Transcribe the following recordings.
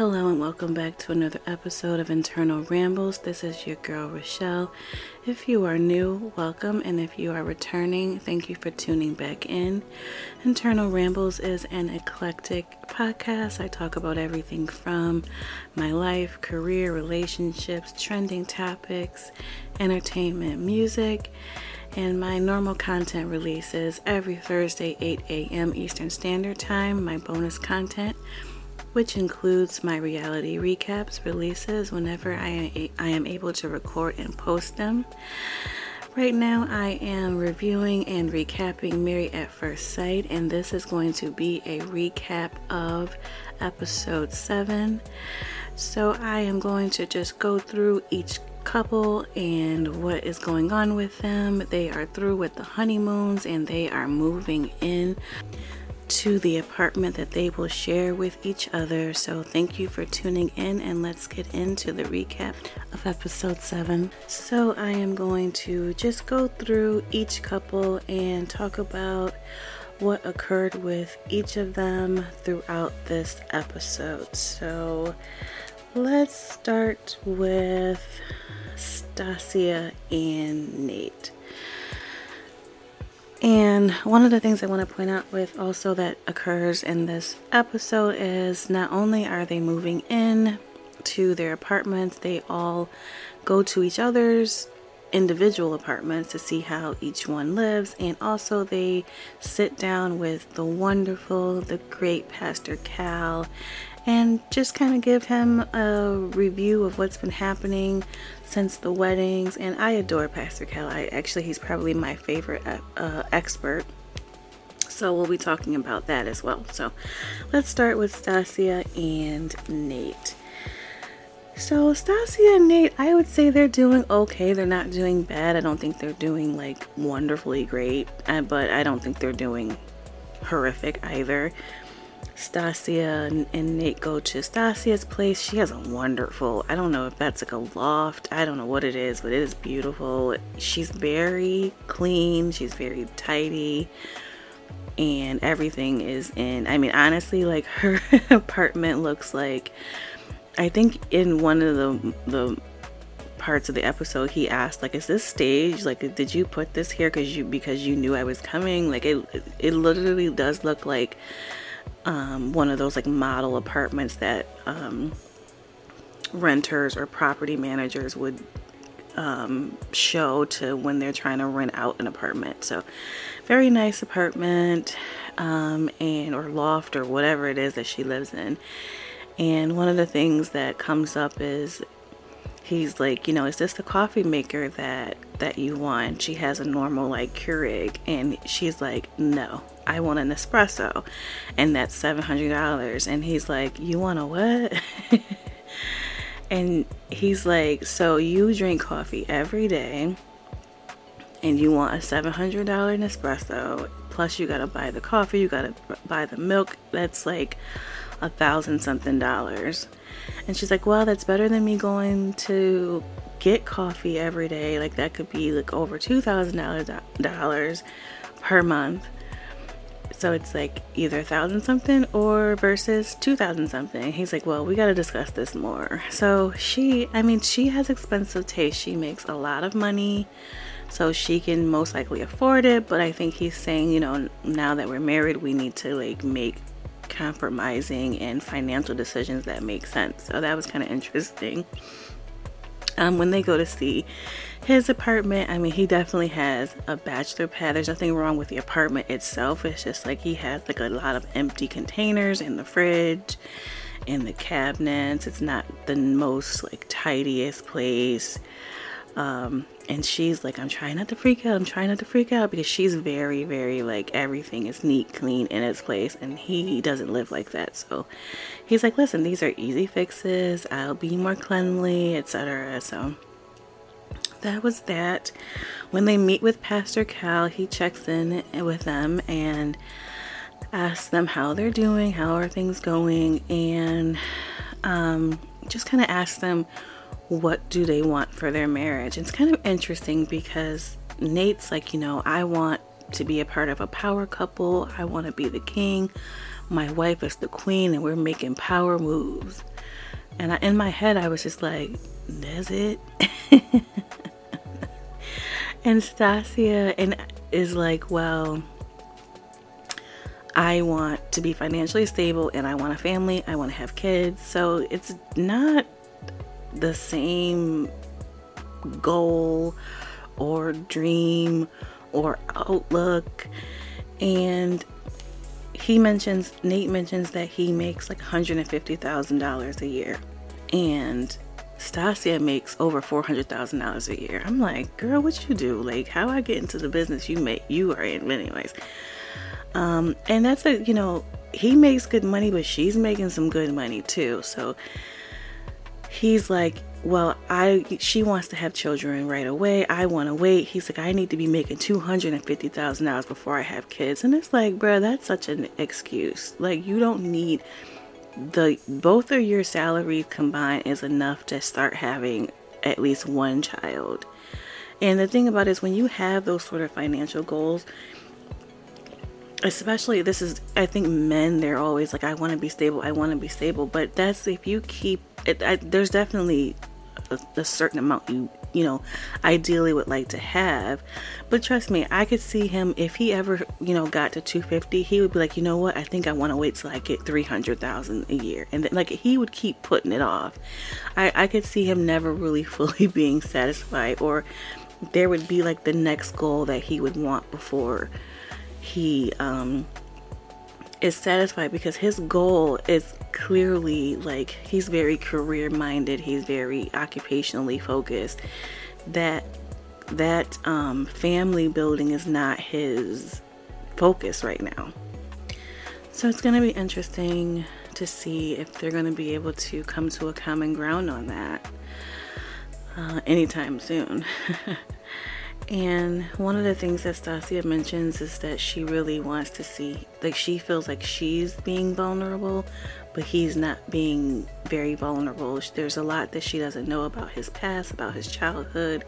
Hello and welcome back to another episode of Internal Rambles. This is your girl Rochelle. If you are new, welcome, and if you are returning, thank you for tuning back in. Internal Rambles is an eclectic podcast. I talk about everything from my life, career, relationships, trending topics, entertainment, music. And my normal content releases every Thursday, 8 a.m. Eastern Standard Time. My bonus content which includes my reality recaps releases whenever I, I am able to record and post them. Right now, I am reviewing and recapping Married at First Sight, and this is going to be a recap of episode 7. So, I am going to just go through each couple and what is going on with them. They are through with the honeymoons and they are moving in to the apartment that they will share with each other. So, thank you for tuning in, and let's get into the recap of episode 7. So, I am going to just go through each couple and talk about what occurred with each of them throughout this episode. So, let's start with Stasia and Nate. And one of the things I want to point out with also that occurs in this episode is not only are they moving in to their apartments, they all go to each other's individual apartments to see how each one lives. And also they sit down with the wonderful the great pastor cal and just kind of give him a review of what's been happening since the weddings. And I adore Pastor Cal. I actually, he's probably my favorite uh, expert. So we'll be talking about that as well. So let's start with Stasia and Nate. So Stasia and Nate, I would say they're doing okay. They're not doing bad. I don't think they're doing like wonderfully great, uh, but I don't think they're doing horrific either. Stasia and, Nate go to Stasia's place. She has a wonderful, I don't know if that's like a loft, I don't know what it is, but it is beautiful. She's very clean, she's very tidy, and everything is in. I mean, honestly, like her apartment looks like, I think in one of the, the, parts of the episode he asked like is this stage like did you put this here because you because you knew i was coming like it it literally does look like um, one of those like model apartments that um, renters or property managers would um, show to when they're trying to rent out an apartment. So, very nice apartment um, and or loft or whatever it is that she lives in. And one of the things that comes up is he's like, you know, is this the coffee maker that that you want? She has a normal like Keurig, and she's like, no, I want an espresso, and that's seven hundred dollars. And he's like, you want a what? and he's like, so you drink coffee every day, and you want a seven hundred dollar espresso, plus you gotta buy the coffee, you gotta buy the milk. That's like a thousand something dollars. And she's like, Well, that's better than me going to get coffee every day. Like, that could be like over $2,000 per month. So it's like either thousand something or versus two thousand something. He's like, Well, we got to discuss this more. So she, I mean, she has expensive taste. She makes a lot of money so she can most likely afford it but i think he's saying you know now that we're married we need to like make compromising and financial decisions that make sense. So that was kind of interesting. Um, when they go to see his apartment, I mean, he definitely has a bachelor pad. There's nothing wrong with the apartment itself. It's just like he has like a lot of empty containers in the fridge, in the cabinets. It's not the most like tidiest place. Um, and she's like, I'm trying not to freak out. I'm trying not to freak out because she's very, very like everything is neat, clean in its place, and he doesn't live like that. So he's like, listen, these are easy fixes. I'll be more cleanly, etc. So that was that. When they meet with Pastor Cal, he checks in with them and asks them how they're doing, how are things going, and um, just kind of asks them what do they want for their marriage. It's kind of interesting because Nate's like, you know, I want to be a part of a power couple. I want to be the king. My wife is the queen, and we're making power moves. And I, in my head, I was just like, "Does it?" and Stasia and is like, "Well." I want to be financially stable and I want a family, I want to have kids. So it's not the same goal or dream or outlook. And he mentions, Nate mentions that he makes like $150,000 a year. And Stasia makes over $400,000 a year. I'm like, girl, what you do? Like, how I get into the business you make, you are in, anyways. Um, and that's a, you know, he makes good money, but she's making some good money too. So he's like, well, I she wants to have children right away. I want to wait. He's like, I need to be making two hundred and fifty thousand dollars before I have kids. And it's like, bro, that's such an excuse. Like, you don't need the both of your salary combined is enough to start having at least one child. And the thing about it is when you have those sort of financial goals, especially this is i think men they're always like i want to be stable i want to be stable but that's if you keep it I, there's definitely a, a, certain amount you you know ideally would like to have. But trust me i could see him if he ever you know got to 250 he would be like you know what? I think i want to wait till i get 300000 a year. And then, like he would keep putting it off. I i could see him never really fully being satisfied or there would be like the next goal that he would want before he um, is satisfied because his goal is clearly like he's very career minded he's very occupationally focused. That that um, family building is not his focus right now. So it's going to be interesting to see if they're going to be able to come to a common ground on that uh, anytime soon And one of the things that Stasia mentions is that she really wants to see, like, she feels like she's being vulnerable, but he's not being very vulnerable. There's a lot that she doesn't know about his past, about his childhood.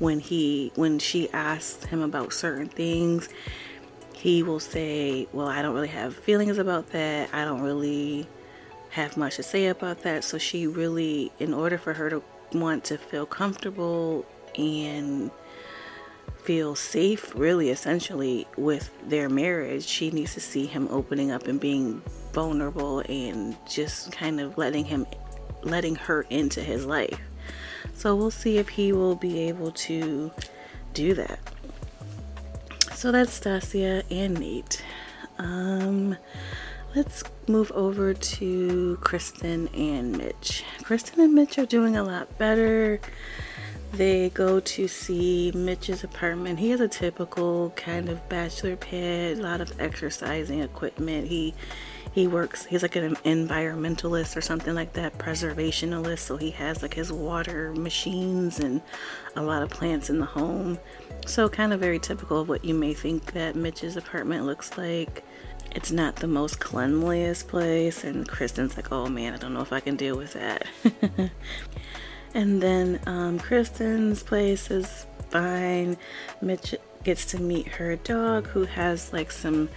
When he, when she asks him about certain things, he will say, Well, I don't really have feelings about that. I don't really have much to say about that. So she really, in order for her to want to feel comfortable and feel safe, really, essentially, with their marriage, she needs to see him opening up and being vulnerable and just kind of letting him, letting her into his life. So we'll see if he will be able to do that. So that's Stasia and Nate. Um, let's move over to Kristen and Mitch. Kristen and Mitch are doing a lot better they go to see Mitch's apartment. He has a typical kind of bachelor pad, a lot of exercising equipment. He he works he's like an environmentalist or something like that, preservationalist, so he has like his water machines and a lot of plants in the home. So kind of very typical of what you may think that Mitch's apartment looks like. It's not the most cleanliest place and Kristen's like, "Oh man, I don't know if I can deal with that." And then um, Kristen's place is fine. Mitch gets to meet her dog, who has like some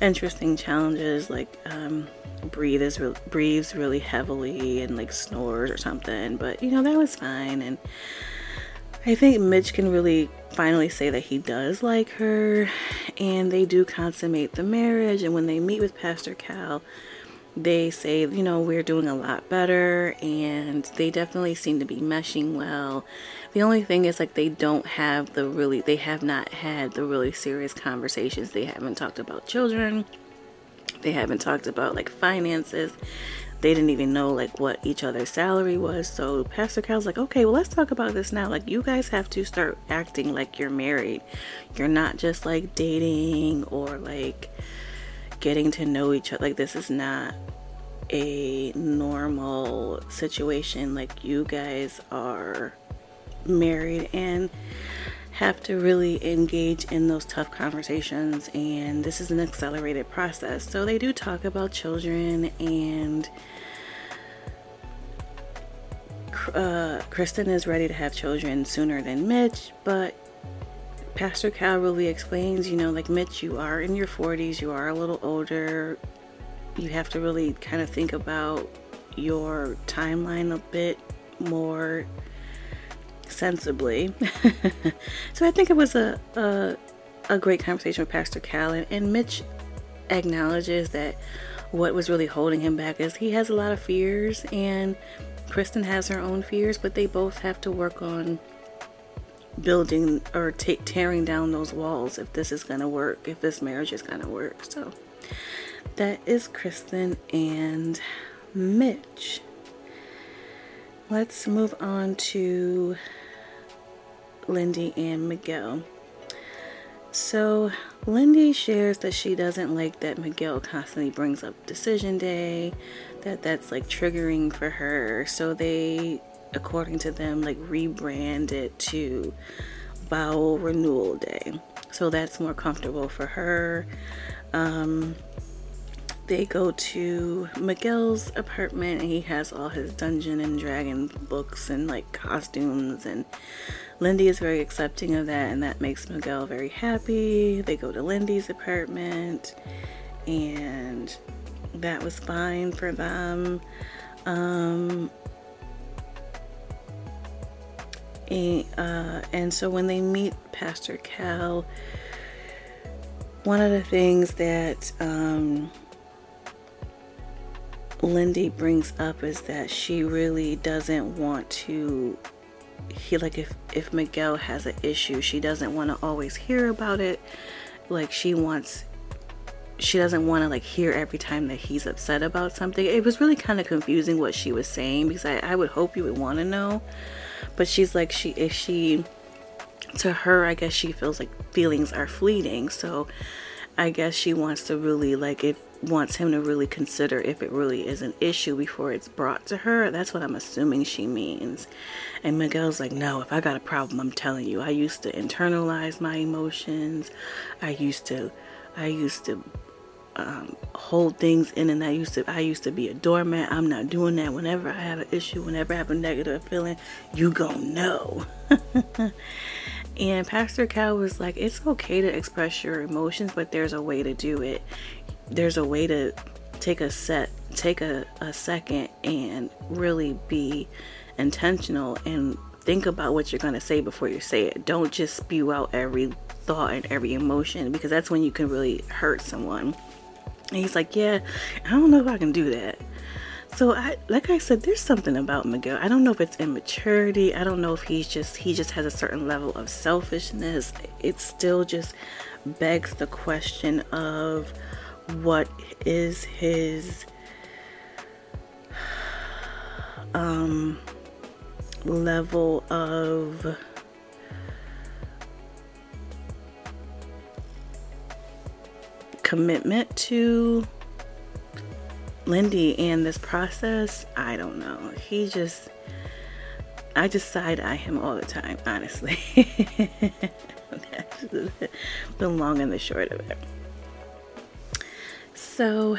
interesting challenges, like um, breathes re- breathes really heavily and like snores or something. But you know that was fine, and I think Mitch can really finally say that he does like her, and they do consummate the marriage. And when they meet with Pastor Cal, they say, you know, we're doing a lot better and they definitely seem to be meshing well. The only thing is, like, they don't have the really, they have not had the really serious conversations. They haven't talked about children, they haven't talked about like finances. They didn't even know like what each other's salary was. So Pastor Cal's like, okay, well, let's talk about this now. Like, you guys have to start acting like you're married. You're not just like dating or like, getting to know each other. Like, this is not a normal situation. Like, you guys are married and have to really engage in those tough conversations, and this is an accelerated process. So, they do talk about children, and uh, Kristen is ready to have children sooner than Mitch, but Pastor Cal really explains, you know, like Mitch, you are in your 40s, you are a little older. You have to really kind of think about your timeline a bit more sensibly. so I think it was a, a, a great conversation with Pastor Cal, and, and Mitch acknowledges that what was really holding him back is he has a lot of fears, and Kristen has her own fears, but they both have to work on building or t- tearing down those walls if this is going to work, if this marriage is going to work. So that is Kristen and Mitch. Let's move on to Lindy and Miguel. So, Lindy shares that she doesn't like that Miguel constantly brings up decision day, that that's like triggering for her. So, they, according to them, like rebrand it to Vow Renewal Day. So, that's more comfortable for her. Um, they go to Miguel's apartment and he has all his Dungeon and Dragon books and like costumes and Lindy is very accepting of that and that makes Miguel very happy. They go to Lindy's apartment and that was fine for them. Um, uh, and so when they meet Pastor Cal, one of the things that um, Lindy brings up is that she really doesn't want to he like if if Miguel has an issue, she doesn't want to always hear about it. Like she wants she doesn't want to like hear every time that he's upset about something. It was really kind of confusing what she was saying because I, I would hope you would want to know. But she's like she if she to her, I guess she feels like feelings are fleeting. So I guess she wants to really like if wants him to really consider if it really is an issue before it's brought to her. That's what I'm assuming she means. And Miguel's like, no, if I got a problem, I'm telling you. I used to internalize my emotions. I used to, I used to um, hold things in, and I used to, I used to be a doormat. I'm not doing that. Whenever I have an issue, whenever I have a negative feeling, you gonna know. And Pastor Cal was like, it's okay to express your emotions, but there's a way to do it. There's a way to take a set, take a, a second and really be intentional and think about what you're to say before you say it. Don't just spew out every thought and every emotion because that's when you can really hurt someone. And he's like, Yeah, I don't know if I can do that. So I like I said, there's something about Miguel. I don't know if it's immaturity. I don't know if he's just he just has a certain level of selfishness. It still just begs the question of what is his um level of commitment to Lindy and this process, I don't know. He just, I just side eye him all the time, honestly. The long and the short of it. So,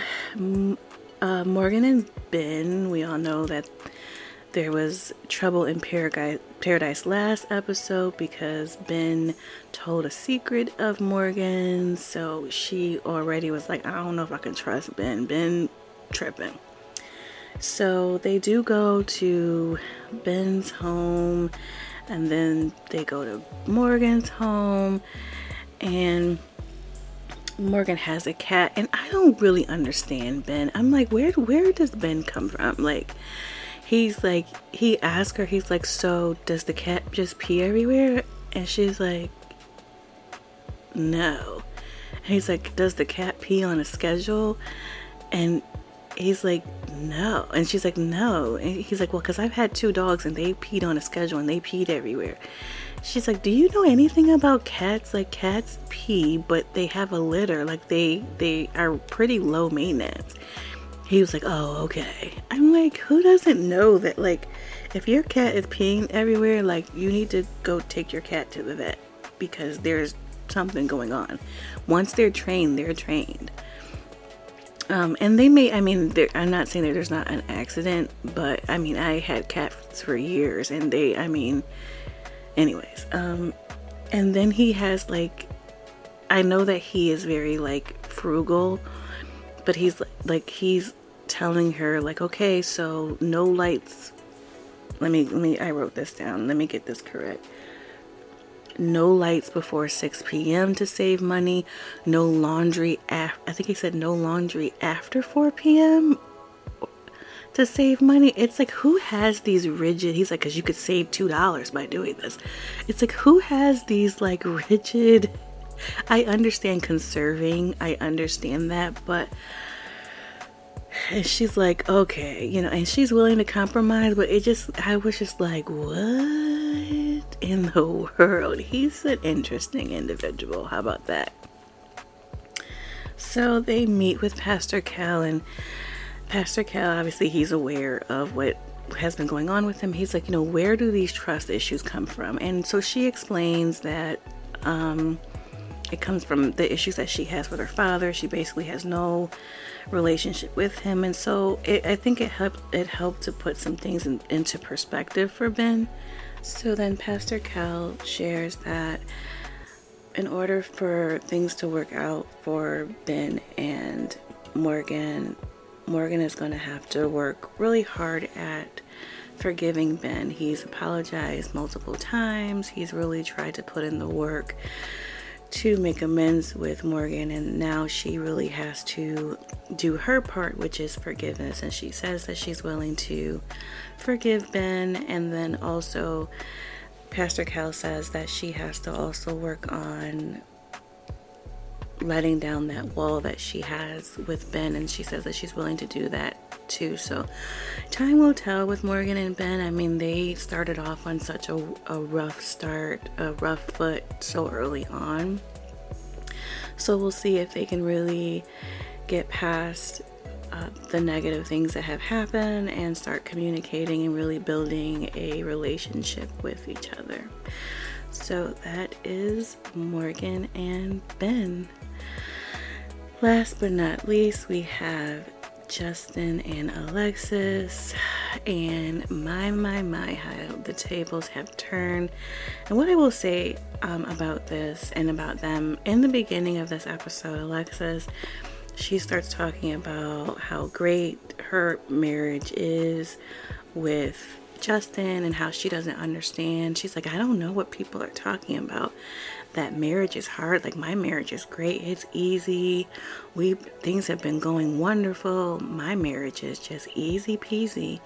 uh, Morgan and Ben, we all know that there was trouble in Paradise, last episode because Ben told a secret of Morgan. So she already was like, I don't know if I can trust Ben. Ben tripping. So they do go to Ben's home and then they go to Morgan's home and Morgan has a cat and I don't really understand Ben. I'm like where where does Ben come from? Like he's like he asked her he's like so does the cat just pee everywhere? And she's like no. And he's like does the cat pee on a schedule? And he's like, no. And she's like, no. And he's like, well, because I've had two dogs and they peed on a schedule and they peed everywhere. She's like, do you know anything about cats? Like cats pee, but they have a litter. Like they they are pretty low maintenance. He was like, oh, okay. I'm like, who doesn't know that? Like, if your cat is peeing everywhere, like you need to go take your cat to the vet because there's something going on. Once they're trained, they're trained. Um, and they may, I mean, I'm not saying that there's not an accident, but I mean, I had cats for years and they, I mean, anyways, um, And then he has like, I know that he is very like frugal, but he's like, he's telling her like, okay, so no lights. Let me, let me, I wrote this down. Let me get this correct no lights before 6 p.m. to save money, no laundry af- I think he said no laundry after 4 p.m. to save money. It's like who has these rigid he's like cuz you could save $2 by doing this. It's like who has these like rigid I understand conserving. I understand that, but and she's like, okay, you know, and she's willing to compromise, but it just, I was just like, what? in the world. He's an interesting individual. How about that? So they meet with Pastor Cal, and Pastor Cal, obviously, he's aware of what has been going on with him. He's like, you know, where do these trust issues come from? And so she explains that um, it comes from the issues that she has with her father. She basically has no relationship with him, and so it, I think it helped. It helped to put some things in, into perspective for Ben. So then Pastor Cal shares that in order for things to work out for Ben and Morgan, Morgan is going to have to work really hard at forgiving Ben. He's apologized multiple times. He's really tried to put in the work to make amends with Morgan, and now she really has to do her part, which is forgiveness. And she says that she's willing to forgive Ben, and then also Pastor Cal says that she has to also work on letting down that wall that she has with Ben, and she says that she's willing to do that too. So, time will tell with Morgan and Ben. I mean, they started off on such a, a rough start, a rough foot so early on. So, we'll see if they can really get past uh, the negative things that have happened and start communicating and really building a relationship with each other. So, that is Morgan and Ben. Last but not least, we have Justin and Alexis, and my, my, my, how the tables have turned. And what I will say um, about this and about them in the beginning of this episode, Alexis, she starts talking about how great her marriage is with Justin and how she doesn't understand. She's like, I don't know what people are talking about that marriage is hard. Like my marriage is great. It's easy. We things have been going wonderful. My marriage is just easy peasy.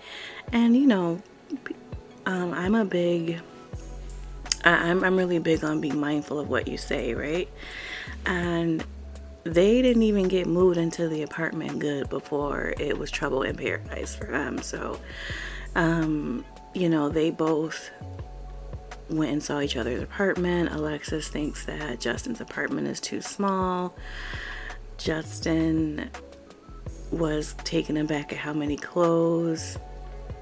And you know, um, I'm a big I, I'm I'm really big on being mindful of what you say, right? And they didn't even get moved into the apartment good before it was trouble in paradise for them. So, um, you know, they both went and saw each other's apartment. Alexis thinks that Justin's apartment is too small. Justin was taken aback at how many clothes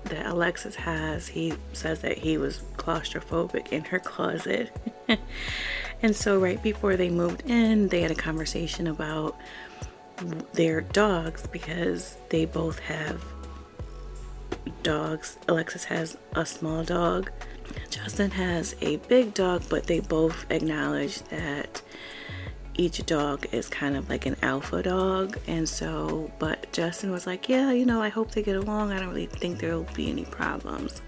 that Alexis has. He says that he was claustrophobic in her closet. and so, right before they moved in, they had a conversation about their dogs because they both have dogs. Alexis has a small dog Justin has a big dog, but they both acknowledge that each dog is kind of like an alpha dog. And so, but Justin was like, Yeah, you know, I hope they get along. I don't really think there'll be any problems.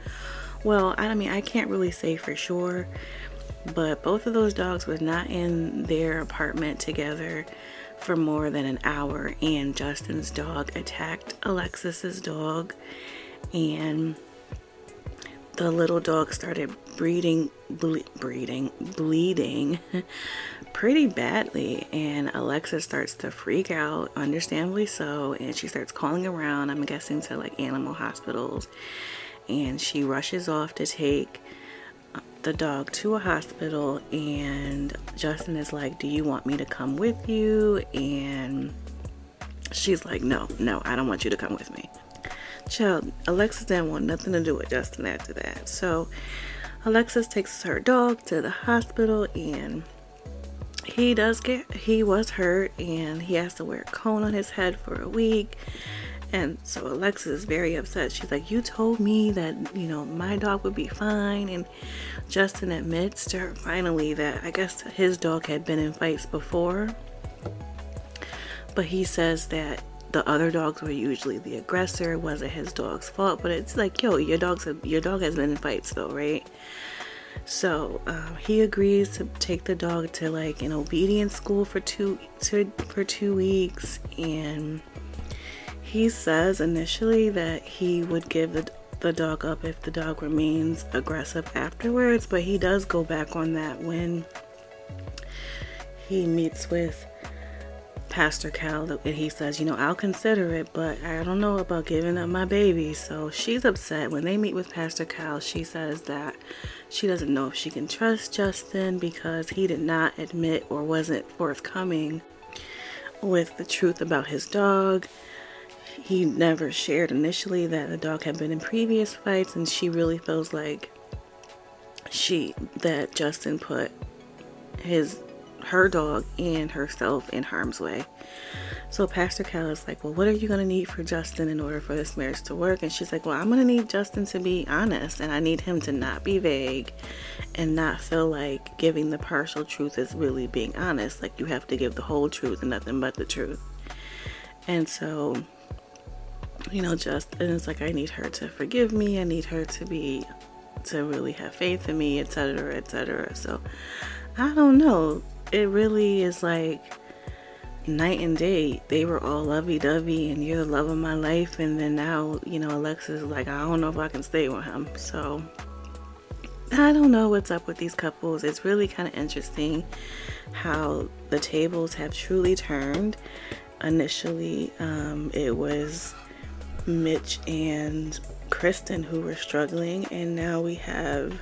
Well, I don't mean, I can't really say for sure, but both of those dogs were not in their apartment together for more than an hour. And Justin's dog attacked Alexis's dog. And the little dog started breeding, ble- breeding, bleeding pretty badly, and Alexa starts to freak out, understandably so, and she starts calling around. I'm guessing to like animal hospitals, and she rushes off to take uh, the dog to a hospital. And Justin is like, "Do you want me to come with you?" And she's like, "No, no, I don't want you to come with me." Child, Alexis didn't want nothing to do with Justin after that. So Alexis takes her dog to the hospital and he does get he was hurt and he has to wear a cone on his head for a week And so Alexis is very upset. She's like, You told me that, you know, my dog would be fine. And Justin admits to her finally that I guess his dog had been in fights before. But he says that the other dogs were usually the aggressor. It wasn't his dog's fault. But it's like, yo, your dog's your dog has been in fights though, right? So um, he agrees to take the dog to like an obedience school for two to, for two weeks, and he says initially that he would give the the dog up if the dog remains aggressive afterwards, but he does go back on that when he meets with Pastor Cal and he says, you know, I'll consider it, but I don't know about giving up my baby. So she's upset. When they meet with Pastor Cal, she says that she doesn't know if she can trust Justin because he did not admit or wasn't forthcoming with the truth about his dog. He never shared initially that the dog had been in previous fights, and she really feels like she that Justin put his her dog and herself in harm's way. So Pastor Cal is like, Well, what are you going to need for Justin in order for this marriage to work? And she's like, Well, I'm going to need Justin to be honest and I need him to not be vague and not feel like giving the partial truth is really being honest. Like you have to give the whole truth and nothing but the truth. And so, you know, Justin is like, I need her to forgive me. I need her to be, to really have faith in me, etc., etc. So I don't know it really is like night and day. They were all lovey dovey, and you're the love of my life. And then now, you know, Alexis is like, I don't know if I can stay with him. So I don't know what's up with these couples. It's really kind of interesting how the tables have truly turned. Initially, um, it was Mitch and Kristen who were struggling, and now we have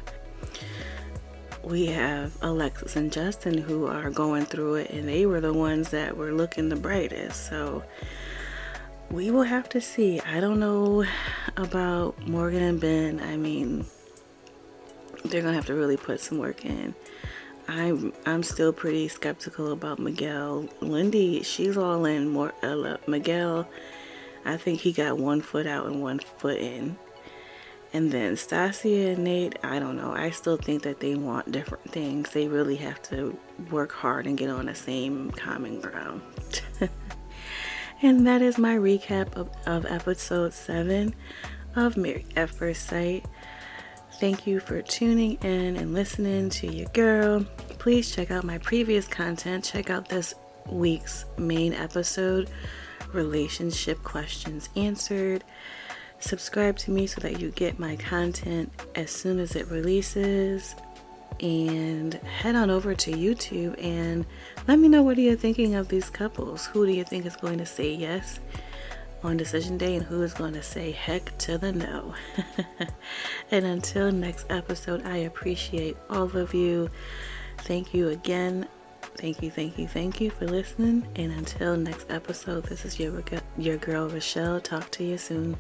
we have Alexis and Justin who are going through it, and they were the ones that were looking the brightest. So we will have to see. I don't know about Morgan and Ben. I mean, they're gonna have to really put some work in. I'm I'm still pretty skeptical about Miguel. Lindy, she's all in. More uh, Miguel, I think he got one foot out and one foot in. And then Stasia and Nate, I don't know. I still think that they want different things. They really have to work hard and get on the same common ground. and that is my recap of, of episode 7 of Married at First Sight. Thank you for tuning in and listening to your girl. Please check out my previous content. Check out this week's main episode Relationship Questions Answered. Subscribe to me so that you get my content as soon as it releases. And head on over to YouTube and let me know what are you thinking of these couples. Who do you think is going to say yes on decision day and who is going to say heck to the no? and until next episode, I appreciate all of you. Thank you again. Thank you, thank you, thank you for listening. And until next episode, this is your, your girl Rochelle. Talk to you soon.